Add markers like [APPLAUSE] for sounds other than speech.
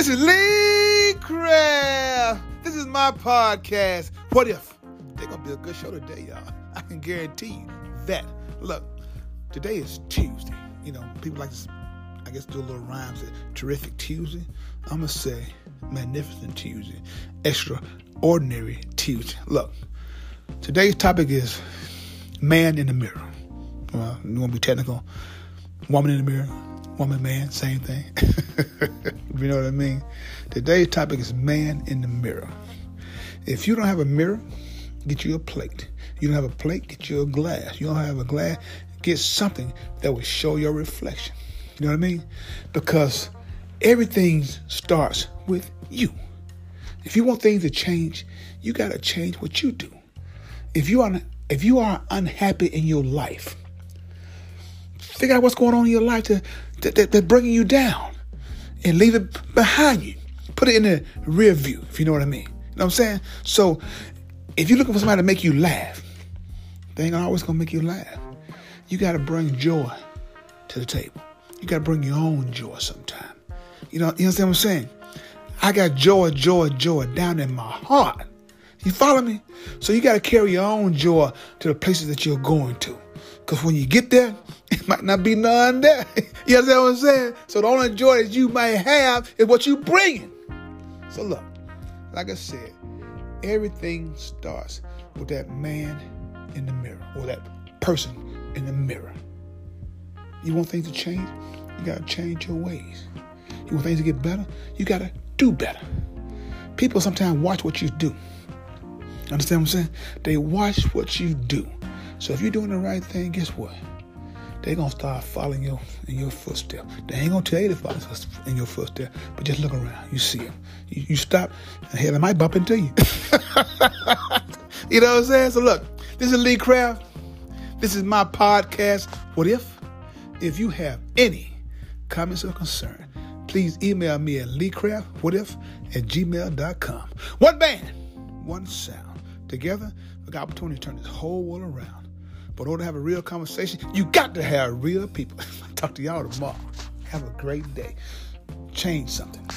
This is Lee Craft. This is my podcast. What if? They're gonna be a good show today, y'all. I can guarantee you that. Look, today is Tuesday. You know, people like to, I guess, do a little rhymes. Terrific Tuesday. I'm gonna say magnificent Tuesday, extraordinary Tuesday. Look, today's topic is man in the mirror. Well, you want to be technical? Woman in the mirror, woman, man, same thing. [LAUGHS] you know what I mean? Today's topic is man in the mirror. If you don't have a mirror, get you a plate. You don't have a plate, get you a glass. You don't have a glass, get something that will show your reflection. You know what I mean? Because everything starts with you. If you want things to change, you got to change what you do. If you are if you are unhappy in your life, figure out what's going on in your life to, that, that, that's bringing you down and leave it behind you. Put it in the rear view, if you know what I mean. You know what I'm saying? So if you're looking for somebody to make you laugh, they ain't always gonna make you laugh. You gotta bring joy to the table. You gotta bring your own joy sometime. You know, you understand what I'm saying? I got joy, joy, joy down in my heart. You follow me? So you gotta carry your own joy to the places that you're going to. Because when you get there, might not be none there. [LAUGHS] you understand what I'm saying? So the only joy that you might have is what you bringing. So look, like I said, everything starts with that man in the mirror or that person in the mirror. You want things to change? You gotta change your ways. You want things to get better? You gotta do better. People sometimes watch what you do. Understand what I'm saying? They watch what you do. So if you're doing the right thing, guess what? They're gonna start following you in your footsteps. They ain't gonna tell you to follow in your footsteps, but just look around. You see them. You, you stop, and hell, they might bump into you. [LAUGHS] you know what I'm saying? So look, this is Lee Craft. This is my podcast. What if? If you have any comments or concern, please email me at leecraftwhatif at gmail.com. One band, one sound. Together, we got opportunity to turn this whole world around. But in order to have a real conversation, you got to have real people. [LAUGHS] Talk to y'all tomorrow. Have a great day. Change something.